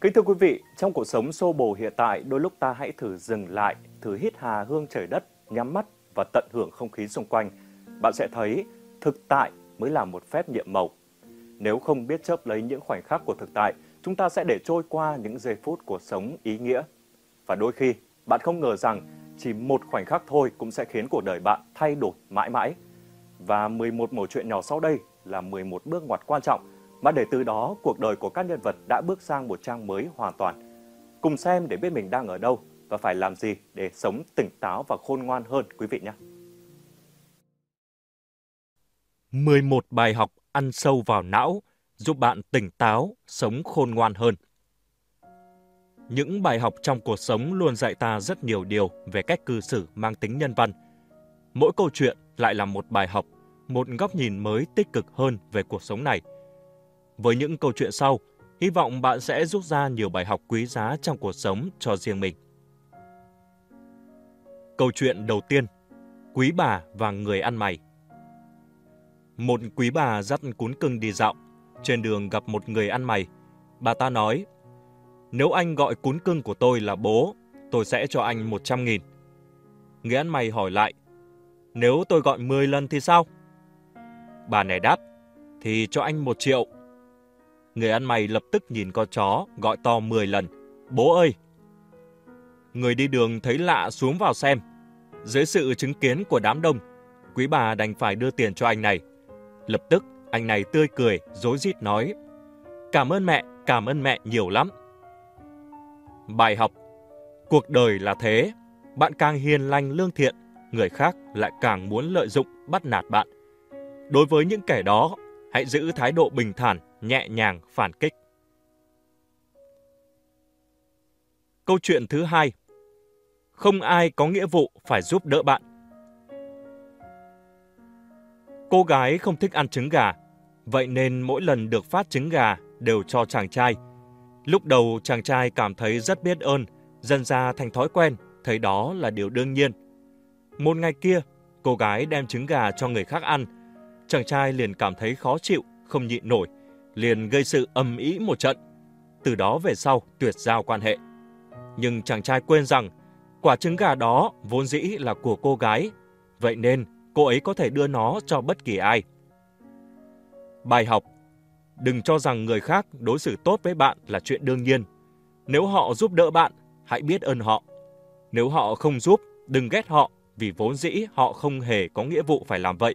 Kính thưa quý vị, trong cuộc sống xô bồ hiện tại, đôi lúc ta hãy thử dừng lại, thử hít hà hương trời đất, nhắm mắt và tận hưởng không khí xung quanh. Bạn sẽ thấy thực tại mới là một phép nhiệm màu. Nếu không biết chấp lấy những khoảnh khắc của thực tại, chúng ta sẽ để trôi qua những giây phút của sống ý nghĩa. Và đôi khi, bạn không ngờ rằng chỉ một khoảnh khắc thôi cũng sẽ khiến cuộc đời bạn thay đổi mãi mãi. Và 11 mẩu chuyện nhỏ sau đây là 11 bước ngoặt quan trọng mà để từ đó cuộc đời của các nhân vật đã bước sang một trang mới hoàn toàn. Cùng xem để biết mình đang ở đâu và phải làm gì để sống tỉnh táo và khôn ngoan hơn quý vị nhé. 11 bài học ăn sâu vào não giúp bạn tỉnh táo, sống khôn ngoan hơn. Những bài học trong cuộc sống luôn dạy ta rất nhiều điều về cách cư xử mang tính nhân văn. Mỗi câu chuyện lại là một bài học, một góc nhìn mới tích cực hơn về cuộc sống này. Với những câu chuyện sau, hy vọng bạn sẽ rút ra nhiều bài học quý giá trong cuộc sống cho riêng mình. Câu chuyện đầu tiên, Quý bà và người ăn mày. Một quý bà dắt cún cưng đi dạo, trên đường gặp một người ăn mày. Bà ta nói, nếu anh gọi cún cưng của tôi là bố, tôi sẽ cho anh 100 nghìn. Người ăn mày hỏi lại, nếu tôi gọi 10 lần thì sao? Bà này đáp, thì cho anh 1 triệu. Người ăn mày lập tức nhìn con chó, gọi to 10 lần, bố ơi! Người đi đường thấy lạ xuống vào xem. Dưới sự chứng kiến của đám đông, quý bà đành phải đưa tiền cho anh này. Lập tức, anh này tươi cười, dối rít nói, Cảm ơn mẹ, cảm ơn mẹ nhiều lắm. Bài học Cuộc đời là thế, bạn càng hiền lành lương thiện, người khác lại càng muốn lợi dụng bắt nạt bạn. Đối với những kẻ đó, hãy giữ thái độ bình thản, nhẹ nhàng phản kích. Câu chuyện thứ hai Không ai có nghĩa vụ phải giúp đỡ bạn. Cô gái không thích ăn trứng gà, vậy nên mỗi lần được phát trứng gà đều cho chàng trai – Lúc đầu chàng trai cảm thấy rất biết ơn, dần ra thành thói quen, thấy đó là điều đương nhiên. Một ngày kia, cô gái đem trứng gà cho người khác ăn. Chàng trai liền cảm thấy khó chịu, không nhịn nổi, liền gây sự âm ý một trận. Từ đó về sau tuyệt giao quan hệ. Nhưng chàng trai quên rằng quả trứng gà đó vốn dĩ là của cô gái, vậy nên cô ấy có thể đưa nó cho bất kỳ ai. Bài học Đừng cho rằng người khác đối xử tốt với bạn là chuyện đương nhiên. Nếu họ giúp đỡ bạn, hãy biết ơn họ. Nếu họ không giúp, đừng ghét họ vì vốn dĩ họ không hề có nghĩa vụ phải làm vậy.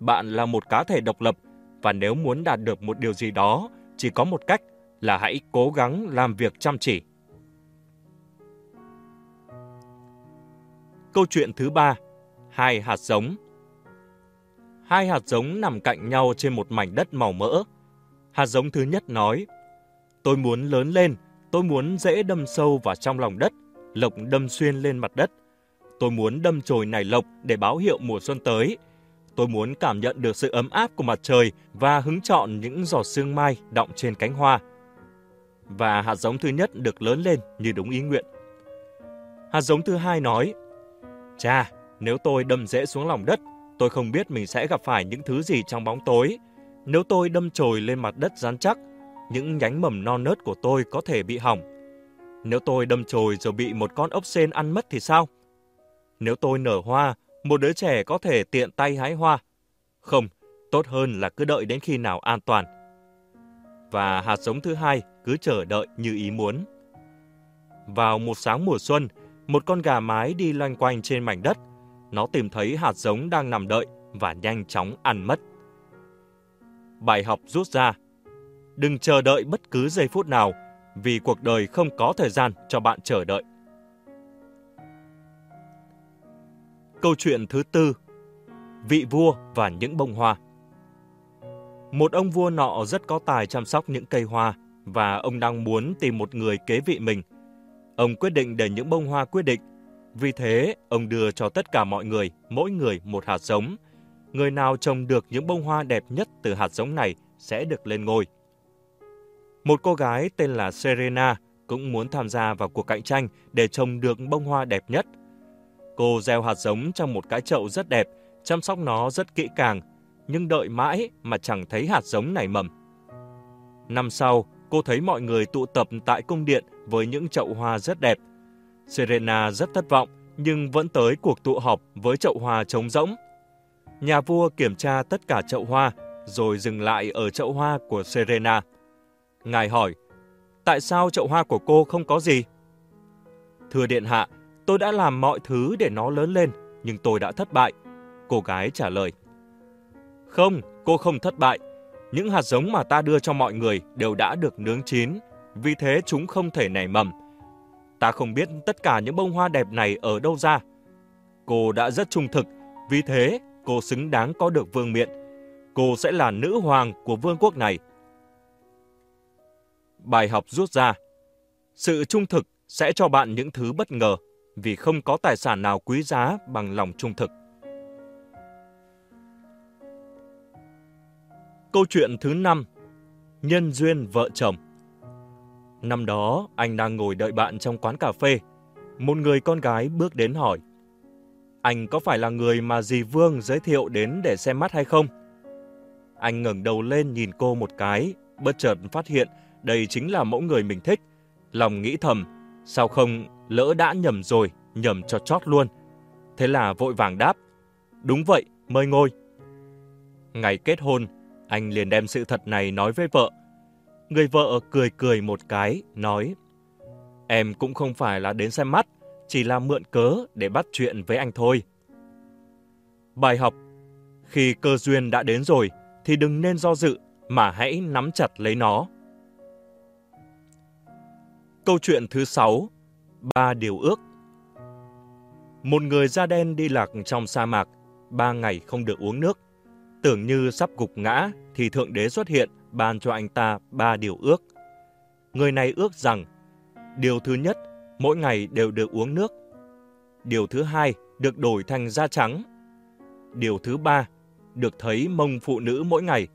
Bạn là một cá thể độc lập và nếu muốn đạt được một điều gì đó, chỉ có một cách là hãy cố gắng làm việc chăm chỉ. Câu chuyện thứ ba, hai hạt giống. Hai hạt giống nằm cạnh nhau trên một mảnh đất màu mỡ. Hạt giống thứ nhất nói, tôi muốn lớn lên, tôi muốn dễ đâm sâu vào trong lòng đất, lộc đâm xuyên lên mặt đất. Tôi muốn đâm chồi nảy lộc để báo hiệu mùa xuân tới. Tôi muốn cảm nhận được sự ấm áp của mặt trời và hứng chọn những giọt sương mai đọng trên cánh hoa. Và hạt giống thứ nhất được lớn lên như đúng ý nguyện. Hạt giống thứ hai nói, Cha, nếu tôi đâm rễ xuống lòng đất, tôi không biết mình sẽ gặp phải những thứ gì trong bóng tối, nếu tôi đâm chồi lên mặt đất rắn chắc, những nhánh mầm non nớt của tôi có thể bị hỏng. Nếu tôi đâm chồi rồi bị một con ốc sên ăn mất thì sao? Nếu tôi nở hoa, một đứa trẻ có thể tiện tay hái hoa. Không, tốt hơn là cứ đợi đến khi nào an toàn. Và hạt giống thứ hai cứ chờ đợi như ý muốn. Vào một sáng mùa xuân, một con gà mái đi loanh quanh trên mảnh đất. Nó tìm thấy hạt giống đang nằm đợi và nhanh chóng ăn mất bài học rút ra. Đừng chờ đợi bất cứ giây phút nào, vì cuộc đời không có thời gian cho bạn chờ đợi. Câu chuyện thứ tư Vị vua và những bông hoa Một ông vua nọ rất có tài chăm sóc những cây hoa và ông đang muốn tìm một người kế vị mình. Ông quyết định để những bông hoa quyết định. Vì thế, ông đưa cho tất cả mọi người, mỗi người một hạt giống, người nào trồng được những bông hoa đẹp nhất từ hạt giống này sẽ được lên ngôi. Một cô gái tên là Serena cũng muốn tham gia vào cuộc cạnh tranh để trồng được bông hoa đẹp nhất. Cô gieo hạt giống trong một cái chậu rất đẹp, chăm sóc nó rất kỹ càng, nhưng đợi mãi mà chẳng thấy hạt giống này mầm. Năm sau, cô thấy mọi người tụ tập tại cung điện với những chậu hoa rất đẹp. Serena rất thất vọng nhưng vẫn tới cuộc tụ họp với chậu hoa trống rỗng. Nhà vua kiểm tra tất cả chậu hoa rồi dừng lại ở chậu hoa của Serena. Ngài hỏi, tại sao chậu hoa của cô không có gì? Thưa Điện Hạ, tôi đã làm mọi thứ để nó lớn lên, nhưng tôi đã thất bại. Cô gái trả lời. Không, cô không thất bại. Những hạt giống mà ta đưa cho mọi người đều đã được nướng chín, vì thế chúng không thể nảy mầm. Ta không biết tất cả những bông hoa đẹp này ở đâu ra. Cô đã rất trung thực, vì thế cô xứng đáng có được vương miện. Cô sẽ là nữ hoàng của vương quốc này. Bài học rút ra Sự trung thực sẽ cho bạn những thứ bất ngờ, vì không có tài sản nào quý giá bằng lòng trung thực. Câu chuyện thứ 5 Nhân duyên vợ chồng Năm đó, anh đang ngồi đợi bạn trong quán cà phê. Một người con gái bước đến hỏi Anh có phải là người mà dì Vương giới thiệu đến để xem mắt hay không? Anh ngẩng đầu lên nhìn cô một cái, bất chợt phát hiện đây chính là mẫu người mình thích. Lòng nghĩ thầm, sao không lỡ đã nhầm rồi, nhầm cho chót luôn. Thế là vội vàng đáp, đúng vậy, mời ngồi. Ngày kết hôn, anh liền đem sự thật này nói với vợ. Người vợ cười cười một cái, nói Em cũng không phải là đến xem mắt, chỉ là mượn cớ để bắt chuyện với anh thôi. Bài học Khi cơ duyên đã đến rồi, thì đừng nên do dự, mà hãy nắm chặt lấy nó. Câu chuyện thứ 6 Ba điều ước Một người da đen đi lạc trong sa mạc, ba ngày không được uống nước. Tưởng như sắp gục ngã thì Thượng Đế xuất hiện ban cho anh ta ba điều ước. Người này ước rằng điều thứ nhất, mỗi ngày đều được uống nước. Điều thứ hai, được đổi thành da trắng. Điều thứ ba, được thấy mông phụ nữ mỗi ngày.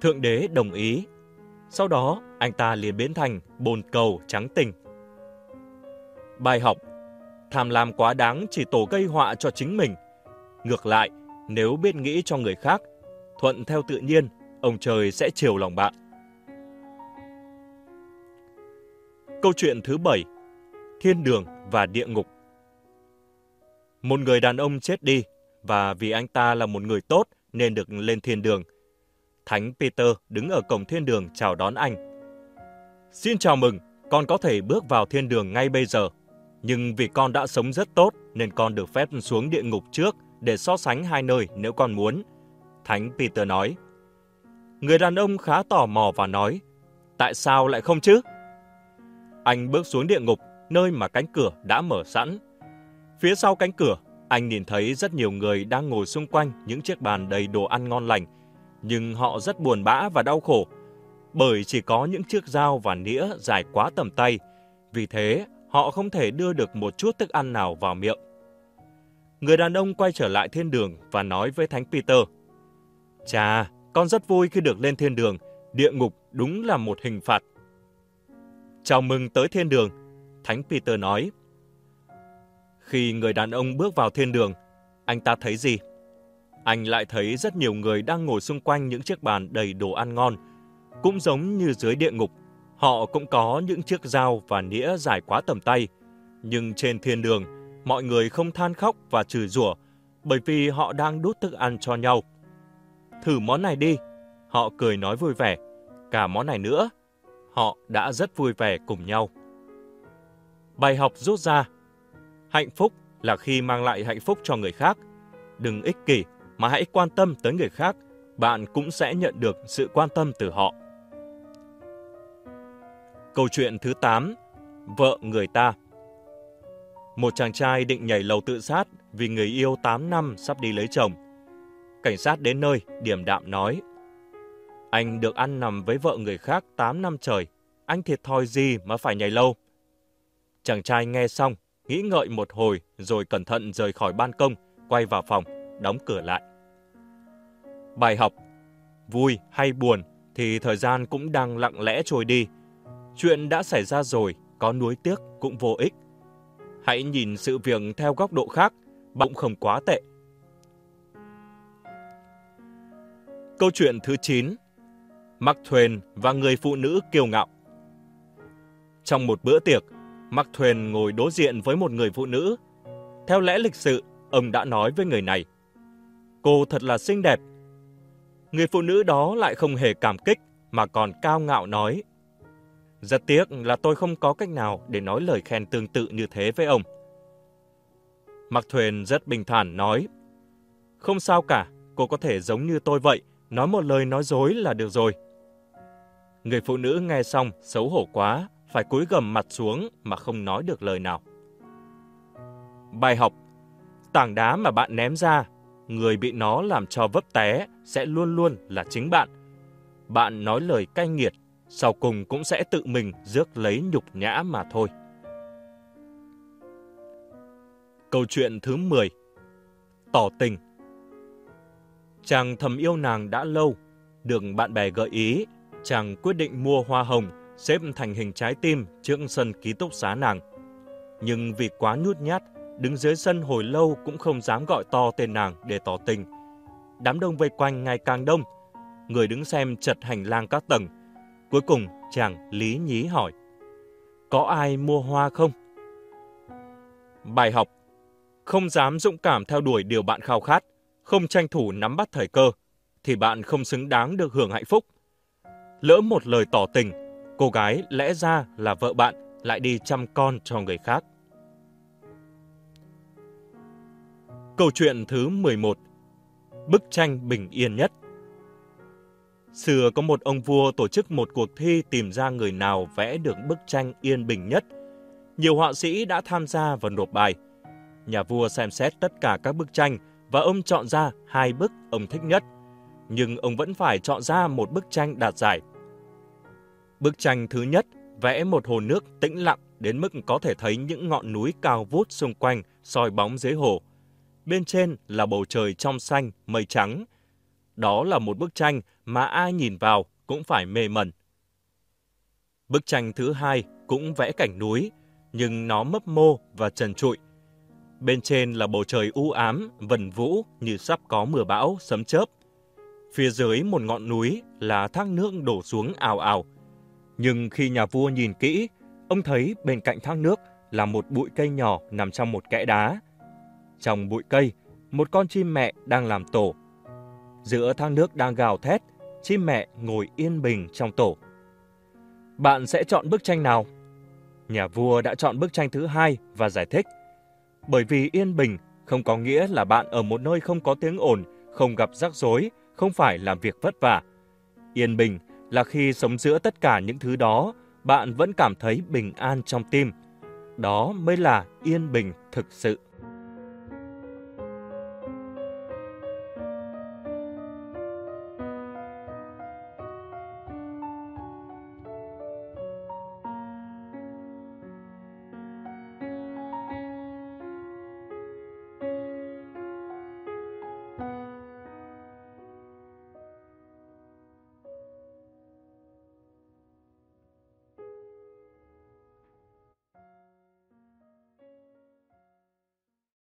Thượng Đế đồng ý. Sau đó, anh ta liền biến thành bồn cầu trắng tình Bài học Tham lam quá đáng chỉ tổ gây họa cho chính mình. Ngược lại, nếu biết nghĩ cho người khác, thuận theo tự nhiên, ông trời sẽ chiều lòng bạn. Câu chuyện thứ bảy Thiên đường và địa ngục Một người đàn ông chết đi, và vì anh ta là một người tốt nên được lên thiên đường. Thánh Peter đứng ở cổng thiên đường chào đón anh. Xin chào mừng, con có thể bước vào thiên đường ngay bây giờ. Nhưng vì con đã sống rất tốt nên con được phép xuống địa ngục trước để so sánh hai nơi nếu con muốn. Thánh Peter nói. Người đàn ông khá tò mò và nói, tại sao lại không chứ? Anh bước xuống địa ngục, nơi mà cánh cửa đã mở sẵn. Phía sau cánh cửa, anh nhìn thấy rất nhiều người đang ngồi xung quanh những chiếc bàn đầy đồ ăn ngon lành, nhưng họ rất buồn bã và đau khổ, bởi chỉ có những chiếc dao và nĩa dài quá tầm tay, vì thế họ không thể đưa được một chút thức ăn nào vào miệng. Người đàn ông quay trở lại thiên đường và nói với Thánh Peter, Chà, con rất vui khi được lên thiên đường, địa ngục đúng là một hình phạt. Chào mừng tới thiên đường, Thánh Peter nói. Khi người đàn ông bước vào thiên đường, anh ta thấy gì? Anh lại thấy rất nhiều người đang ngồi xung quanh những chiếc bàn đầy đồ ăn ngon. Cũng giống như dưới địa ngục, họ cũng có những chiếc dao và nĩa dài quá tầm tay. Nhưng trên thiên đường, mọi người không than khóc và chửi rủa bởi vì họ đang đút thức ăn cho nhau. Thử món này đi. Họ cười nói vui vẻ. Cả món này nữa. Họ đã rất vui vẻ cùng nhau. Bài học rút ra Hạnh phúc là khi mang lại hạnh phúc cho người khác. Đừng ích kỷ mà hãy quan tâm tới người khác, bạn cũng sẽ nhận được sự quan tâm từ họ. Câu chuyện thứ 8 Vợ người ta Một chàng trai định nhảy lầu tự sát vì người yêu 8 năm sắp đi lấy chồng. Cảnh sát đến nơi, điểm đạm nói Anh được ăn nằm với vợ người khác 8 năm trời, anh thiệt thòi gì mà phải nhảy lâu? Chàng trai nghe xong, nghĩ ngợi một hồi rồi cẩn thận rời khỏi ban công, quay vào phòng, đóng cửa lại. Bài học Vui hay buồn thì thời gian cũng đang lặng lẽ trôi đi. Chuyện đã xảy ra rồi, có nuối tiếc cũng vô ích. Hãy nhìn sự việc theo góc độ khác, bỗng không quá tệ. Câu chuyện thứ 9 Mark Twain và người phụ nữ kiêu ngạo. Trong một bữa tiệc, Mark Twain ngồi đối diện với một người phụ nữ. Theo lẽ lịch sự, ông đã nói với người này, Cô thật là xinh đẹp. Người phụ nữ đó lại không hề cảm kích, mà còn cao ngạo nói, rất tiếc là tôi không có cách nào để nói lời khen tương tự như thế với ông. Mark Twain rất bình thản nói, Không sao cả, cô có thể giống như tôi vậy, nói một lời nói dối là được rồi. Người phụ nữ nghe xong xấu hổ quá, phải cúi gầm mặt xuống mà không nói được lời nào. Bài học Tảng đá mà bạn ném ra, người bị nó làm cho vấp té sẽ luôn luôn là chính bạn. Bạn nói lời cay nghiệt, sau cùng cũng sẽ tự mình rước lấy nhục nhã mà thôi. Câu chuyện thứ 10 Tỏ tình Chàng thầm yêu nàng đã lâu, được bạn bè gợi ý, chàng quyết định mua hoa hồng xếp thành hình trái tim trước sân ký túc xá nàng. Nhưng vì quá nhút nhát, đứng dưới sân hồi lâu cũng không dám gọi to tên nàng để tỏ tình. Đám đông vây quanh ngày càng đông, người đứng xem chật hành lang các tầng. Cuối cùng chàng lý nhí hỏi, có ai mua hoa không? Bài học Không dám dũng cảm theo đuổi điều bạn khao khát, không tranh thủ nắm bắt thời cơ, thì bạn không xứng đáng được hưởng hạnh phúc. Lỡ một lời tỏ tình, cô gái lẽ ra là vợ bạn lại đi chăm con cho người khác. Câu chuyện thứ 11 Bức tranh bình yên nhất Xưa có một ông vua tổ chức một cuộc thi tìm ra người nào vẽ được bức tranh yên bình nhất. Nhiều họa sĩ đã tham gia và nộp bài. Nhà vua xem xét tất cả các bức tranh và ông chọn ra hai bức ông thích nhất. Nhưng ông vẫn phải chọn ra một bức tranh đạt giải. Bức tranh thứ nhất vẽ một hồ nước tĩnh lặng đến mức có thể thấy những ngọn núi cao vút xung quanh soi bóng dưới hồ. Bên trên là bầu trời trong xanh, mây trắng. Đó là một bức tranh mà ai nhìn vào cũng phải mê mẩn. Bức tranh thứ hai cũng vẽ cảnh núi, nhưng nó mấp mô và trần trụi. Bên trên là bầu trời u ám, vần vũ như sắp có mưa bão, sấm chớp. Phía dưới một ngọn núi là thác nước đổ xuống ào ào. Nhưng khi nhà vua nhìn kỹ, ông thấy bên cạnh thác nước là một bụi cây nhỏ nằm trong một kẽ đá. Trong bụi cây, một con chim mẹ đang làm tổ. Giữa thác nước đang gào thét, chim mẹ ngồi yên bình trong tổ. Bạn sẽ chọn bức tranh nào? Nhà vua đã chọn bức tranh thứ hai và giải thích. Bởi vì yên bình không có nghĩa là bạn ở một nơi không có tiếng ồn, không gặp rắc rối, không phải làm việc vất vả. Yên bình là khi sống giữa tất cả những thứ đó, bạn vẫn cảm thấy bình an trong tim. Đó mới là yên bình thực sự.